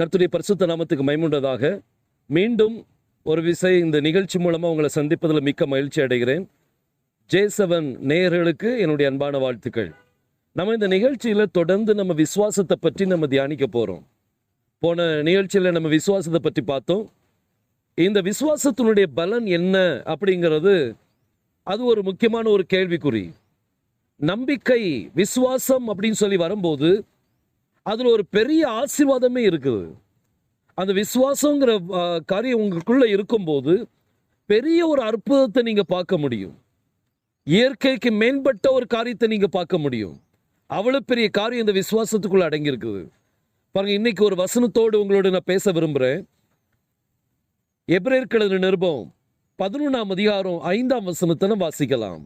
கர்த்துடைய பரிசுத்த நாமத்துக்கு மைமுண்டதாக. மீண்டும் ஒரு விசை இந்த நிகழ்ச்சி மூலமாக உங்களை சந்திப்பதில் மிக்க மகிழ்ச்சி அடைகிறேன். ஜே செவன் நேயர்களுக்கு என்னுடைய அன்பான வாழ்த்துக்கள். நம்ம இந்த நிகழ்ச்சியில் தொடர்ந்து நம்ம விசுவாசத்தை பற்றி நம்ம தியானிக்க போகிறோம் போன நிகழ்ச்சியில் நம்ம விசுவாசத்தை பற்றி பார்த்தோம். இந்த விசுவாசத்தினுடைய பலன் என்ன அப்படிங்கிறது அது ஒரு முக்கியமான ஒரு கேள்விக்குறி. நம்பிக்கை விசுவாசம் அப்படின்னு சொல்லி வரும்போது அதில் ஒரு பெரிய ஆசீர்வாதமே இருக்குது. அந்த விசுவாசங்கிற காரியம் உங்களுக்குள்ளே இருக்கும்போது பெரிய ஒரு அற்புதத்தை நீங்கள் பார்க்க முடியும். இயற்கைக்கு மேம்பட்ட ஒரு காரியத்தை நீங்கள் பார்க்க முடியும். அவ்வளோ பெரிய காரியம் இந்த விசுவாசத்துக்குள்ள அடங்கியிருக்குது. பாருங்கள் பாருங்க இன்னைக்கு ஒரு வசனத்தோடு உங்களோட நான் பேச விரும்புகிறேன் எபிரேயர்களது நிருபம் பதினொன்றாம் அதிகாரம் ஐந்தாம் வசனத்தை நம்ம வாசிக்கலாம்.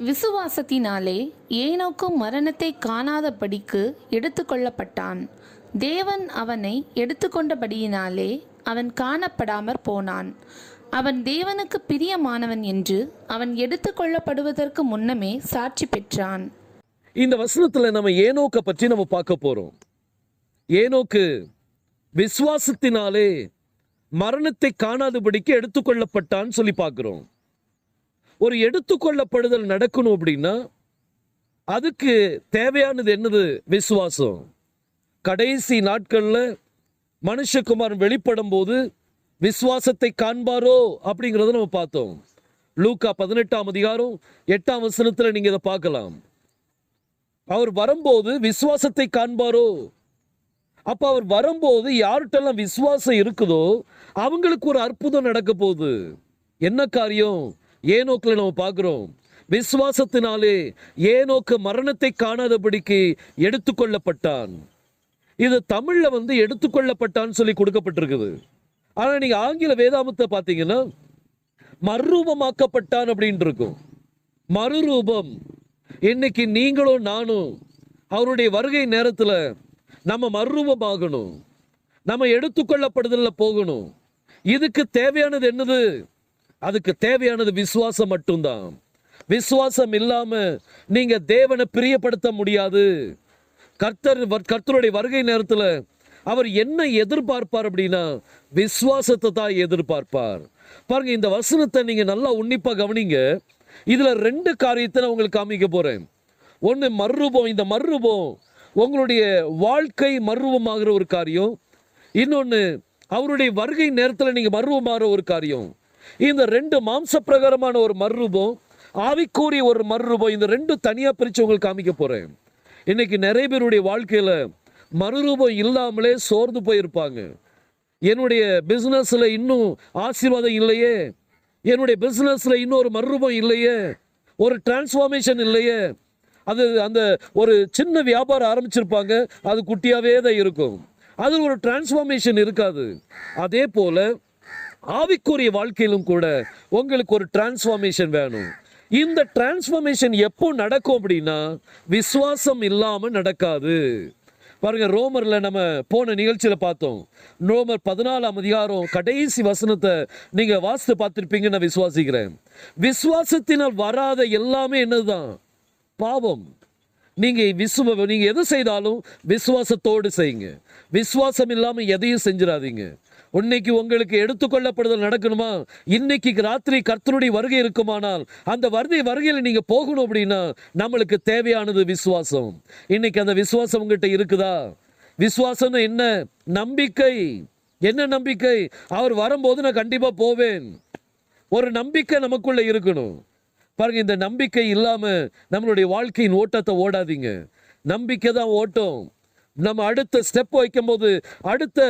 விசுவாசத்தினாலே ஏனோக்கும் மரணத்தை காணாதபடிக்கு எடுத்துக்கொள்ளப்பட்டான். தேவன் அவனை எடுத்துக்கொண்டபடியினாலே அவன் காணப்படாமற் போனான். அவன் தேவனுக்கு பிரியமானவன் என்று அவன் எடுத்துக்கொள்ளப்படுவதற்கு முன்னமே சாட்சி பெற்றான். இந்த வசனத்தில் நம்ம ஏனோக்க பற்றி நம்ம பார்க்க போறோம். ஏனோக்கு விசுவாசத்தினாலே மரணத்தை காணாதபடிக்கு எடுத்துக்கொள்ளப்பட்டான்னு சொல்லி பார்க்குறோம். ஒரு எடுத்துக்கொள்ளப்படுதல் நடக்கணும் அப்படின்னா அதுக்கு தேவையானது என்னது? விசுவாசம். கடைசி நாட்களில் மனுஷகுமார் வெளிப்படும் போது விசுவாசத்தை காண்பாரோ அப்படிங்கிறத நம்ம பார்த்தோம். லூக்கா பதினெட்டாம் அதிகாரம் எட்டாம் வசனத்தில் நீங்கள் இதை பார்க்கலாம். அவர் வரும்போது விசுவாசத்தை காண்பாரோ? அப்போ அவர் வரும்போது யார்கிட்டெல்லாம் விசுவாசம் இருக்குதோ அவங்களுக்கு ஒரு அற்புதம் நடக்க போகுது. என்ன காரியம்? ஏனோக்கில் நம்ம பார்க்குறோம். விசுவாசத்தினாலே ஏனோக்கு மரணத்தை காணாதபடிக்கு எடுத்துக்கொள்ளப்பட்டான். இது தமிழில் வந்து எடுத்துக்கொள்ளப்பட்டான்னு சொல்லி கொடுக்கப்பட்டிருக்குது. ஆனால் நீங்கள் ஆங்கில வேதாமத்தை பார்த்தீங்கன்னா மறுரூபமாக்கப்பட்டான் அப்படின்னு இருக்கும். மறுரூபம். இன்னைக்கு நீங்களும் நானும் அவருடைய வருகை நேரத்தில் நம்ம மறுரூபமாகணும். நம்ம எடுத்துக்கொள்ளப்படுதலில் போகணும். இதுக்கு தேவையானது என்னது? அதுக்கு தேவையானது விசுவாசம் மட்டும்தான். விசுவாசம் இல்லாம நீங்க தேவனை பிரியப்படுத்த முடியாது. கர்த்தர் வர்- கர்த்தருடைய வருகை நேரத்தில் அவர் என்ன எதிர்பார்ப்பார் அப்படின்னா விசுவாசத்தை தான் எதிர்பார்ப்பார். பாருங்க இந்த வசனத்தை நீங்க நல்லா உன்னிப்பா கவனிங்க. இதுல ரெண்டு காரியத்தை நான் உங்களுக்கு காமிக்க போறேன். ஒன்று மறுரூபம் இந்த மறுரூபம் உங்களுடைய வாழ்க்கை மறுரூபமாகிற ஒரு காரியம். இன்னொன்று அவருடைய வருகை நேரத்தில் நீங்கள் மறுரூபமாகிற ஒரு காரியம். இந்த ரெண்டு மாம்ச பிரகாரமான ஒரு மறுரூபம் ஆவிக்கூறி ஒரு மறுரூபம் இந்த ரெண்டும் தனியாக பிரித்து உங்களுக்கு காமிக்க போகிறேன் இன்னைக்கு நிறைய பேருடைய வாழ்க்கையில் மறுரூபம் இல்லாமலே சோர்ந்து போயிருப்பாங்க. என்னுடைய பிஸ்னஸில் இன்னும் ஆசீர்வாதம் இல்லையே. என்னுடைய பிஸ்னஸில் இன்னும் ஒரு மறுரூபம் இல்லையே. ஒரு டிரான்ஸ்ஃபார்மேஷன் இல்லையே. அது அந்த ஒரு சின்ன வியாபாரம் ஆரம்பிச்சிருப்பாங்க அது குட்டியாகவே தான் இருக்கும். அது ஒரு டிரான்ஸ்ஃபார்மேஷன் இருக்காது. அதே போல் ஆவிக்குரிய வாழ்க்கையிலும் கூட உங்களுக்கு ஒரு டிரான்ஸ்ஃபார்மேஷன் வேணும். இந்த டிரான்ஸ்ஃபர்மேஷன் எப்போ நடக்கும் அப்படின்னா விசுவாசம் இல்லாமல் நடக்காது. பாருங்க ரோமரில் நம்ம போன நிகழ்ச்சியில் பார்த்தோம். ரோமர் பதினாலாம் அதிகாரம் கடைசி வசனத்தை நீங்கள் வாசித்து பார்த்துருப்பீங்கன்னு நான் விசுவாசிக்கிறேன். விசுவாசத்தினால் வராத எல்லாமே என்னதுதான்? பாவம். நீங்கள் விசுவ நீங்கள் எது செய்தாலும் விசுவாசத்தோடு செய்யுங்க. விசுவாசம் இல்லாமல் எதையும் செஞ்சிடாதீங்க. இன்னைக்கு உங்களுக்கு எடுத்துக்கொள்ளப்படுதல் நடக்கணுமா? இன்னைக்கு ராத்திரி கர்த்தருடைய வருகை இருக்குமானால் அந்த வருகை வருகையில் நீங்க போகணும் அப்படின்னா நம்மளுக்கு தேவையானது விசுவாசம். இன்னைக்கு அந்த விசுவாசம் உங்ககிட்ட இருக்குதா? விசுவாசம்னு என்ன? நம்பிக்கை. என்ன நம்பிக்கை? அவர் வரும்போது நான் கண்டிப்பா போவேன். ஒரு நம்பிக்கை நமக்குள்ள இருக்கணும். பாருங்க இந்த நம்பிக்கை இல்லாம நம்மளுடைய வாழ்க்கையின் ஓட்டத்தை ஓடாதீங்க. நம்பிக்கை தான் ஓட்டம். நம்ம அடுத்த ஸ்டெப் வைக்கும்போது அடுத்த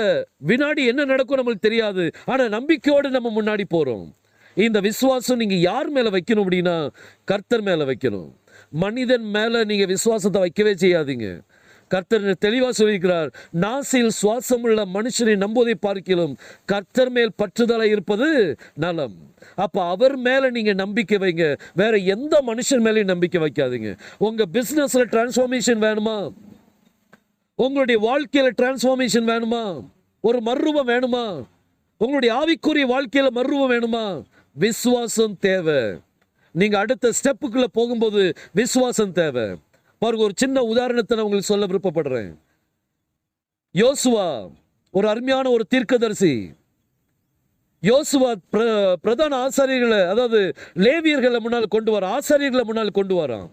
வினாடி என்ன நடக்கும் நம்மளுக்கு தெரியாது. ஆனால் நம்பிக்கையோடு நம்ம முன்னாடி போகிறோம் இந்த விசுவாசம் நீங்கள் யார் மேலே வைக்கணும் அப்படின்னா கர்த்தர் மேலே வைக்கணும். மனிதன் மேலே நீங்கள் விசுவாசத்தை வைக்கவே செய்யாதீங்க. கர்த்தர் தெளிவாக சொல்லியிருக்கிறார் நாசில் சுவாசமுள்ள மனுஷனை நம்புவதை பார்க்கலும் கர்த்தர் மேல் பற்றுதலை இருப்பது நலம். அப்போ அவர் மேலே நீங்கள் நம்பிக்கை வைங்க. வேற எந்த மனுஷன் மேலேயும் நம்பிக்கை வைக்காதீங்க. உங்கள் பிஸ்னஸில் டிரான்ஸ்ஃபார்மேஷன் வேணுமா? உங்களுடைய வாழ்க்கையில் டிரான்ஸ்ஃபார்மேஷன் வேணுமா? ஒரு மர்ரூபம் வேணுமா? உங்களுடைய ஆவிக்குரிய வாழ்க்கையில் மர்ரூபம் வேணுமா? விசுவாசம் தேவை. நீங்கள் அடுத்த ஸ்டெப்புக்குள்ளே போகும்போது விசுவாசம் தேவை. பாருங்க ஒரு சின்ன உதாரணத்தை நான் உங்களுக்கு சொல்ல விருப்பப்படுறேன். யோசுவா ஒரு அருமையான ஒரு தீர்க்கதரிசி. யோசுவா பிர- பிரதான ஆசாரியர்களை அதாவது லேவியர்களை முன்னால் கொண்டு வர ஆசாரியர்களை முன்னால் கொண்டு வரான்.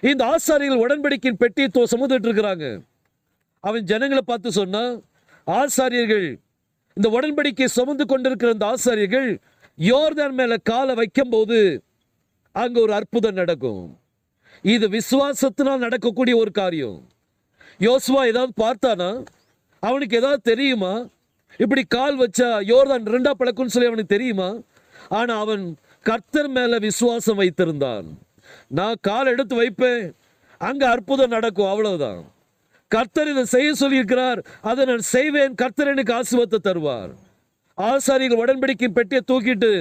இந்த ஆசாரிகள் உடன்படிக்கையின் பெட்டியை தோ சுமந்துட்டு இருக்கிறாங்க அவன் ஜனங்களை பார்த்து சொன்னான் ஆசாரியர்கள் இந்த உடன்படிக்கை சுமந்து கொண்டிருக்கிற அந்த ஆசாரியர்கள் யோர்தான் மேல காலை வைக்கும்போது அங்க ஒரு அற்புதம் நடக்கும். இது விசுவாசத்தினால் நடக்கக்கூடிய ஒரு காரியம். யோசுவா ஏதாவது பார்த்தானா? அவனுக்கு ஏதாவது தெரியுமா? இப்படி கால் வச்சா யோர்தான் ரெண்டா பழக்கம்னு சொல்லி அவனுக்கு தெரியுமா? ஆனா அவன் கர்த்தர் மேல விசுவாசம் வைத்திருந்தான். நான் கால் எடுத்து வைப்பேன் அங்க அற்புதம் நடக்கும் அவ்வளவுதான். கர்த்தர் இதை செய்ய சொல்லியிருக்கிறார். அதை நான் செய்வேன். கர்த்தர் எனக்கு ஆசிர்வாதத்தை தருவார். ஆசாரிகள் உடன்படிக்கை பெட்டியை தூக்கிட்டு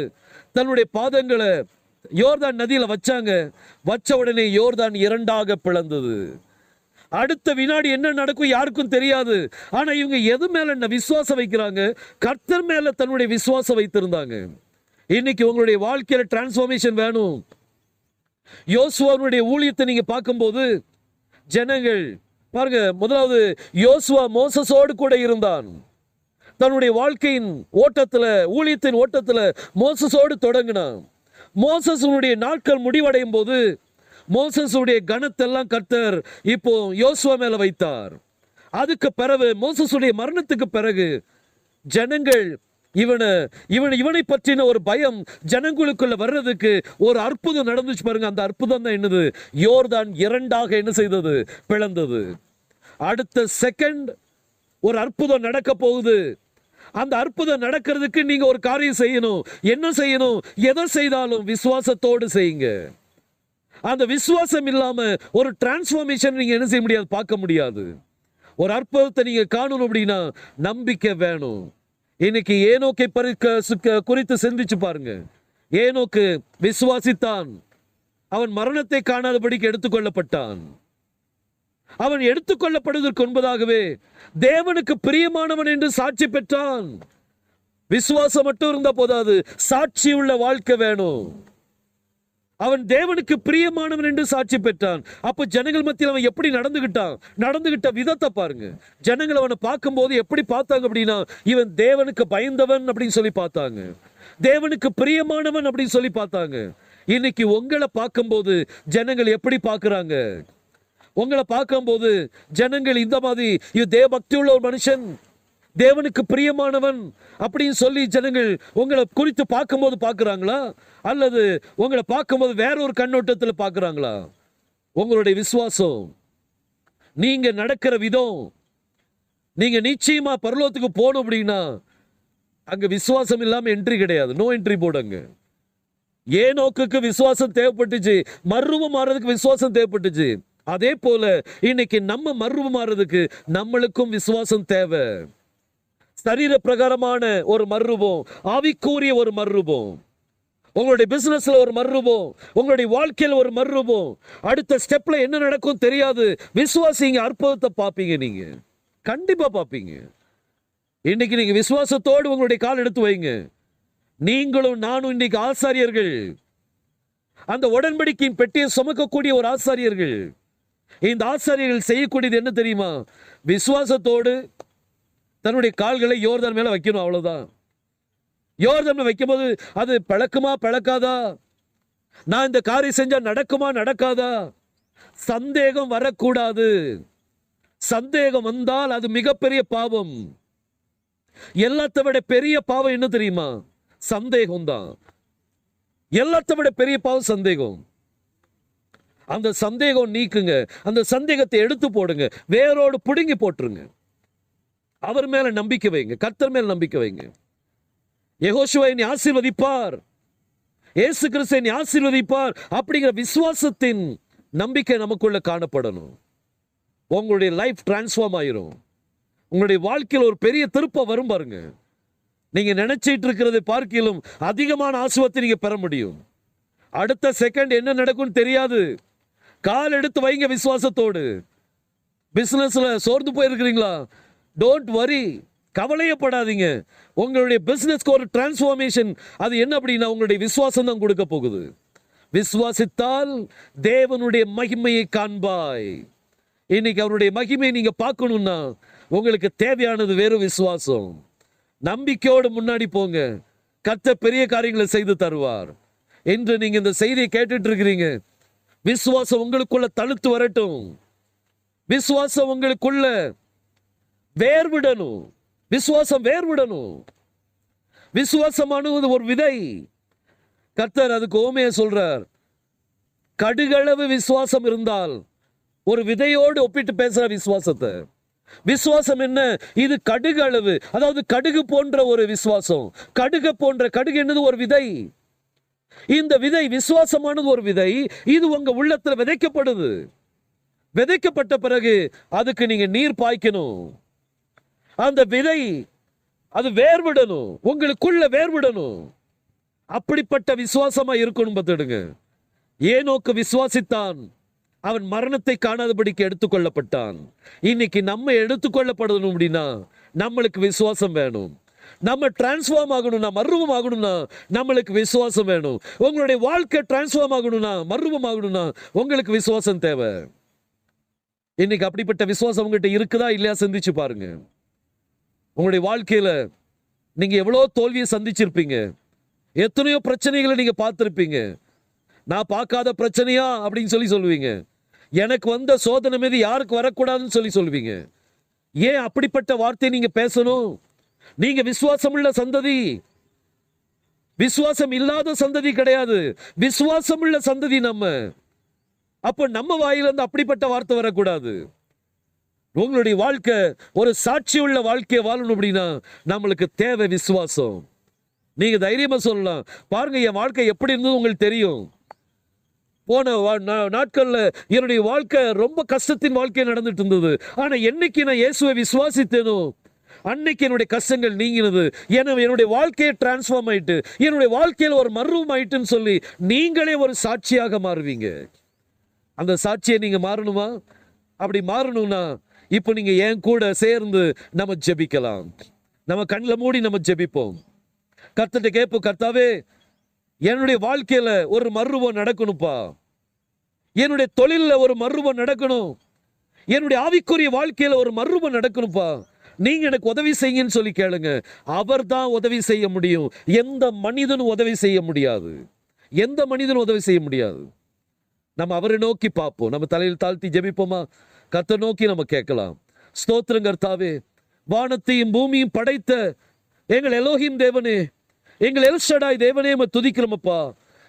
தன்னுடைய பாதங்களை யோர்தான் நதியில் வச்சாங்க. வச்ச உடனே யோர்தான் இரண்டாக பிளந்தது. அடுத்த வினாடி என்ன நடக்கும் யாருக்கும் தெரியாது. ஆனா இவங்க எது மேல என்ன விசுவாசம் வைக்கிறாங்க? கர்த்தர் மேல தன்னுடைய விசுவாசம் வைத்திருந்தாங்க. இன்னைக்கு உங்களுடைய வாழ்க்கையில டிரான்ஸ்ஃபார்மேஷன் வேணும். யோசுவாவுடைய ஊழியத்தை நீங்க பார்க்கும்போது ஜனங்கள் பாருங்க முதலாவது யோசுவா மோசஸோடு கூட இருந்தான். தன்னுடைய வாழ்க்கையின் ஓட்டத்தில் ஊழியத்தின் ஓட்டத்தில் மோசஸோடு தொடங்கினான். மோசஸுடைய நாட்கள் முடிவடையும் போது மோசஸுடைய கனத்தெல்லாம் கர்த்தர் இப்போ யோசுவா மேலே வைத்தார். அதுக்கு பிறகு மோசஸுடைய மரணத்துக்கு பிறகு ஜனங்கள் இவனை இவன் இவனை பற்றின ஒரு பயம் ஜனங்களுக்குள்ள வர்றதுக்கு ஒரு அற்புதம் நடந்துச்சு பாருங்க. அந்த அற்புதம் தான் என்னது? யோர்தான் இரண்டாக என்ன செய்தது? பிளந்தது. அடுத்த செகண்ட் ஒரு அற்புதம் நடக்க போகுது. அந்த அற்புதம் நடக்கிறதுக்கு நீங்க ஒரு காரியம் செய்யணும். என்ன செய்யணும்? எதை செய்தாலும் விசுவாசத்தோடு செய்யுங்க. அந்த விசுவாசம் இல்லாம ஒரு டிரான்ஸ்ஃபார்மேஷன் நீங்க என்ன செய்ய முடியாது? பார்க்க முடியாது. ஒரு அற்புதத்தை நீங்க காணணும் அப்படின்னா நம்பிக்கை வேணும். இன்னைக்கு ஏனோக்கை பறிக்க குறித்து சிந்திச்சு பாருங்க. ஏனோக்கு விசுவாசித்தான். அவன் மரணத்தை காணாதபடிக்கு எடுத்துக்கொள்ளப்பட்டான். அவன் எடுத்துக்கொள்ளப்படுவதற்கு முன்பதாகவே தேவனுக்கு பிரியமானவன் என்று சாட்சி பெற்றான். விசுவாசம் மட்டும் இருந்தா போதாது. சாட்சி உள்ள வாழ்க்கை வேணும். அவன் தேவனுக்கு பிரியமானவன் என்று சாட்சி பெற்றான். அப்ப ஜனங்கள் மத்தியில் அவன் எப்படி நடந்துகிட்டான்? நடந்துகிட்ட விதத்தை பாருங்க. ஜனங்கள் அவனை பார்க்கும்போது எப்படி பார்த்தாங்க அப்படின்னா இவன் தேவனுக்கு பயந்தவன் அப்படின்னு சொல்லி பார்த்தாங்க. தேவனுக்கு பிரியமானவன் அப்படின்னு சொல்லி பார்த்தாங்க. இன்னைக்கு உங்களை பார்க்கும்போது ஜனங்கள் எப்படி பார்க்குறாங்க? உங்களை பார்க்கும்போது ஜனங்கள் இந்த மாதிரி இது தேவபக்தி உள்ள ஒரு மனுஷன். தேவனுக்கு பிரியமானவன் அப்படின்னு சொல்லி ஜனங்கள் உங்களை குறித்து பார்க்கும்போது பார்க்குறாங்களா? அல்லது உங்களை பார்க்கும்போது வேற ஒரு கண்ணோட்டத்தில் பார்க்குறாங்களா? உங்களுடைய விசுவாசம் நீங்கள் நடக்கிற விதம் நீங்கள் நிச்சயமாக பரலோகத்துக்கு போகணும் அப்படின்னா அங்கே விசுவாசம் இல்லாமல் என்ட்ரி கிடையாது. நோ என்ட்ரி போடுங்க. ஏனோக்குக்கு விசுவாசம் தேவைப்பட்டுச்சு மர்ருவம் மாறதுக்கு விசுவாசம் தேவைப்பட்டுச்சு. அதே போல இன்னைக்கு நம்ம மர்வம் மாறதுக்கு நம்மளுக்கும் விசுவாசம் தேவை. சரீர பிரகாரமான ஒரு மர்ருபம் ஆவிக்கூறிய ஒரு மர்ருபம் உங்களுடைய பிசினஸ்ல ஒரு மர்ருபம் உங்களுடைய வாழ்க்கையில் ஒரு மர்ருபம் அடுத்த ஸ்டெப்ல என்ன நடக்கும் தெரியாது. விசுவாசிங்க அற்புதத்தை பார்ப்பீங்க நீங்க. கண்டிப்பா பார்ப்பீங்க. இன்னைக்கு நீங்க விசுவாசத்தோடு உங்களுடைய கால் எடுத்து வைங்க. நீங்களும் நானும் இன்னைக்கு ஆசாரியர்கள். அந்த உடன்படிக்கையின் பெட்டியை சுமக்கக்கூடிய ஒரு ஆசாரியர்கள். இந்த ஆசாரியர்கள் செய்யக்கூடியது என்ன தெரியுமா? விசுவாசத்தோடு தன்னுடைய கால்களை யோர்தான் மேலே வைக்கணும் அவ்வளோதான் யோர்தான் வைக்கும்போது அது பழக்குமா பழக்காதா நான் இந்த காரியம் செஞ்சால் நடக்குமா நடக்காதா? சந்தேகம் வரக்கூடாது. சந்தேகம் வந்தால் அது மிகப்பெரிய பாவம். எல்லாத்தை விட பெரிய பாவம் என்ன தெரியுமா? சந்தேகம் தான் எல்லாத்தை விட பெரிய பாவம் சந்தேகம். அந்த சந்தேகம் நீக்குங்க. அந்த சந்தேகத்தை எடுத்து போடுங்க. வேரோடு பிடுங்கி போட்டுருங்க. அவர் மேல நம்பிக்கை வைங்க. கத்தர் மேல நம்பிக்கை வைங்க. யெகோஷுவா என்னை ஆசீர்வதிப்பார். ஏசு கிறிஸ்து என்னை ஆசீர்வதிப்பார் அப்படிங்கிற விசுவாசத்தின் நம்பிக்கை நமக்குள்ள காணப்படணும். உங்களுடைய லைஃப் டிரான்ஸ்ஃபார்ம் ஆயிரும். உங்களுடைய வாழ்க்கையில் ஒரு பெரிய திருப்பம் வரும் பாருங்க. நீங்க நினைச்சிட்டு இருக்கிறதை பார்க்கிலும் அதிகமான ஆசுவத்தை நீங்க பெற முடியும். அடுத்த செகண்ட் என்ன நடக்கும்னு தெரியாது. கால் எடுத்து வைங்க விசுவாசத்தோடு. பிசினஸ்ல சோர்ந்து போயிருக்கிறீங்களா? Don't worry கவலையப்படாதீங்க. உங்களுடைய பிஸ்னஸ்க்கு ஒரு டிரான்ஸ்ஃபார்மேஷன் அது என்ன அப்படின்னா உங்களுடைய விசுவாசம் தான் கொடுக்க போகுது. விசுவாசித்தால் தேவனுடைய மகிமையை காண்பாய். இன்னைக்கு அவருடைய மகிமையை நீங்கள் பார்க்கணும்னா உங்களுக்கு தேவையானது வெறும் விசுவாசம். நம்பிக்கையோடு முன்னாடி போங்க. கத்த பெரிய காரியங்களை செய்து தருவார். என்று நீங்கள் இந்த செய்தியை கேட்டுட்டு இருக்கிறீங்க. விசுவாசம் உங்களுக்குள்ள தழுத்து வரட்டும். விசுவாசம் உங்களுக்குள்ள வேர்விடணும் விசுவாசம் வேர்விடணும் விசுவாசமானது ஒரு விதை. கர்த்தர் அதுக்கு ஓமையை சொல்றார். கடுகளவு விசுவாசம் இருந்தால் ஒரு விதையோடு ஒப்பிட்டு பேசுற விசுவாசத்தை. விசுவாசம் என்ன? இது கடுகு அளவு அதாவது கடுகு போன்ற ஒரு விசுவாசம். கடுகு போன்ற கடுகு என்னது? ஒரு விதை. இந்த விதை விசுவாசமானது ஒரு விதை. இது உங்க உள்ளத்துல விதைக்கப்படுது. விதைக்கப்பட்ட பிறகு அதுக்கு நீங்க நீர் பாய்க்கணும். அந்த விதை அது வேர்விடணும். உங்களுக்குள்ள வேர்விடணும். அப்படிப்பட்ட விசுவாசமா இருக்கணும் பார்த்துடுங்க. ஏனோக்கு விசுவாசித்தான். அவன் மரணத்தை காணாதபடிக்கு எடுத்துக்கொள்ளப்பட்டான். இன்னைக்கு நம்ம எடுத்துக்கொள்ளப்படணும் அப்படின்னா நம்மளுக்கு விசுவாசம் வேணும். நம்ம டிரான்ஸ்ஃபார்ம் ஆகணும்னா மர்வம் ஆகணும்னா நம்மளுக்கு விசுவாசம் வேணும். உங்களுடைய வாழ்க்கை டிரான்ஸ்ஃபார்ம் ஆகணும்னா மர்வம் ஆகணும்னா உங்களுக்கு விசுவாசம் தேவை. இன்னைக்கு அப்படிப்பட்ட விசுவாசம் உங்ககிட்ட இருக்குதா? இல்லையா? சிந்திச்சு பாருங்க. உங்களுடைய வாழ்க்கையில் நீங்கள் எவ்வளோ தோல்வியை சந்திச்சிருப்பீங்க. எத்தனையோ பிரச்சனைகளை நீங்கள் பார்த்துருப்பீங்க. நான் பார்க்காத பிரச்சனையா? அப்படின்னு சொல்லி சொல்லுவீங்க. எனக்கு வந்த சோதனை மீது யாருக்கு வரக்கூடாதுன்னு சொல்லி சொல்லுவீங்க. ஏன் அப்படிப்பட்ட வார்த்தையை நீங்கள் பேசணும்? நீங்கள் விசுவாசமுள்ள சந்ததி. விசுவாசம் இல்லாத சந்ததி கிடையாது. விசுவாசமுள்ள சந்ததி நம்ம. அப்போ நம்ம வாயிலிருந்து அப்படிப்பட்ட வார்த்தை வரக்கூடாது. உங்களுடைய வாழ்க்கை ஒரு சாட்சி உள்ள வாழ்க்கையை வாழணும் அப்படின்னா நம்மளுக்கு தேவை விசுவாசம். நீங்க தைரியமா சொல்லலாம். பாருங்க என் வாழ்க்கை எப்படி இருந்தது உங்களுக்கு தெரியும். போன வா- என்னுடைய வாழ்க்கை ரொம்ப கஷ்டத்தின் வாழ்க்கை நடந்துட்டு இருந்தது. ஆனால் என்னைக்கு நான் இயேசுவை விசுவாசித்தேனோ அன்னைக்கு என்னுடைய கஷ்டங்கள் நீங்கினது. எனவே என்னுடைய வாழ்க்கையை டிரான்ஸ்ஃபார்ம் ஆயிட்டு என்னுடைய வாழ்க்கையில் ஒரு மர்வம் ஆயிட்டுன்னு சொல்லி நீங்களே ஒரு சாட்சியாக மாறுவீங்க. அந்த சாட்சியை நீங்கள் மாறணுமா? அப்படி மாறணும்னா இப்போ நீங்கள் என் கூட சேர்ந்து நம்ம ஜெபிக்கலாம். நம்ம கண்ணில் மூடி நம்ம ஜெபிப்போம். கர்த்தர்ட்ட கேட்போம் கர்த்தாவே என்னுடைய வாழ்க்கையில் ஒரு மருவம் நடக்கணும்ப்பா. என்னுடைய தொழிலில் ஒரு மருவம் நடக்கணும். என்னுடைய ஆவிக்குரிய வாழ்க்கையில் ஒரு மருவம் நடக்கணும்ப்பா. நீங்க எனக்கு உதவி செய்யுங்கன்னு சொல்லி கேளுங்க. அவர் தான் உதவி செய்ய முடியும். எந்த மனிதனும் உதவி செய்ய முடியாது. எந்த மனிதனும் உதவி செய்ய முடியாது. நம்ம அவரை நோக்கி பார்ப்போம். நம்ம தலையில் தாழ்த்தி ஜெபிப்போமா? கத்தை நோக்கி நம்ம கேட்கலாம். ஸ்தோத்திரம் கர்த்தாவே வானத்தையும் பூமியும் படைத்த எங்கள் எலோஹிம் தேவனே எங்கள் எல்ஷடாய் தேவனே நம்ம துதிக்கிறோமப்பா.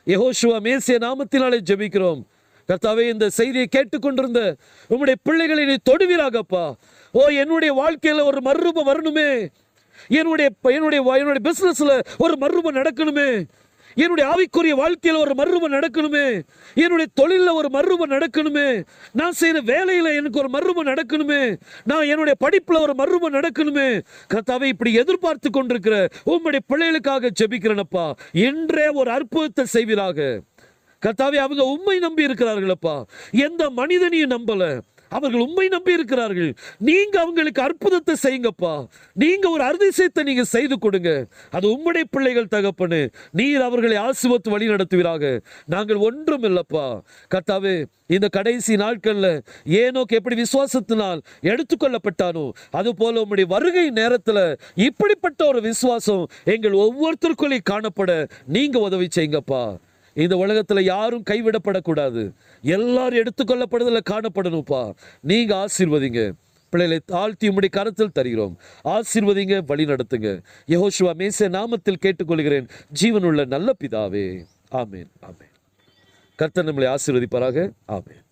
யகோஷுவா மேசிய நாமத்தினாலே ஜெபிக்கிறோம். கர்த்தாவே இந்த செய்தியை கேட்டுக்கொண்டிருந்த உங்களுடைய பிள்ளைகளை நீ தொடுவீராகப்பா. ஓ என்னுடைய வாழ்க்கையில் ஒரு மறுரூபம் வரணுமே. என்னுடைய என்னுடைய என்னுடைய பிஸ்னஸில் ஒரு மறுரூபம் நடக்கணுமே. என்னுடைய ஆவிக்குரிய வாழ்க்கையில் ஒரு மறுரூபம் நடக்கணுமே. என்னுடைய தொழிலில் ஒரு மறுரூபம் நடக்கணுமே. நான் செய்கிற வேலையில் எனக்கு ஒரு மறுரூபம் நடக்கணுமே. நான் என்னுடைய படிப்பில் ஒரு மறுரூபம் நடக்கணுமே. கத்தாவை இப்படி எதிர்பார்த்து கொண்டிருக்கிற உம்முடைய பிள்ளைகளுக்காக ஜெபிக்கிறேனப்பா. என்றே ஒரு அற்புதத்தை செய்வீராக. கர்த்தாவே அவங்க உண்மை நம்பி இருக்கிறார்களப்பா. எந்த மனிதனையும் நம்பலை. அவர்கள் உண்மை நம்பி இருக்கிறார்கள். நீங்க அவங்களுக்கு அற்புதத்தை செய்யுங்கப்பா. நீங்க ஒரு அதிசயத்தை நீங்க செய்து கொடுங்க. அது உம்முடைய பிள்ளைகள் தகப்பனு. நீர் அவர்களை ஆசுவத்து வழி நடத்துவீராக. நாங்கள் ஒன்றும் இல்லப்பா. கத்தாவே இந்த கடைசி நாட்கள்ல ஏனோக்கு எப்படி விசுவாசத்தினால் எடுத்துக்கொள்ளப்பட்டானோ அது போல உம்முடைய வருகை நேரத்துல இப்படிப்பட்ட ஒரு விசுவாசம் எங்கள் ஒவ்வொருத்தருக்குள்ளே காணப்பட நீங்க உதவி செய்யுங்கப்பா. இந்த உலகத்தில் யாரும் கைவிடப்படக்கூடாது. எல்லாரும் எடுத்துக்கொள்ளப்படுதல காணப்படணும்ப்பா. நீங்கள் ஆசீர்வதிங்க. பிள்ளைகளை தாழ்த்தி உம்முடைய கரத்தில் தருகிறோம். ஆசீர்வதிங்க வழி நடத்துங்க. யெகோஷுவா மேச நாமத்தில் கேட்டுக்கொள்கிறேன். ஜீவனுள்ள நல்ல பிதாவே. ஆமேன் ஆமேன். கர்த்தர் நம்மளை ஆசீர்வதிப்பாராக. ஆமேன்.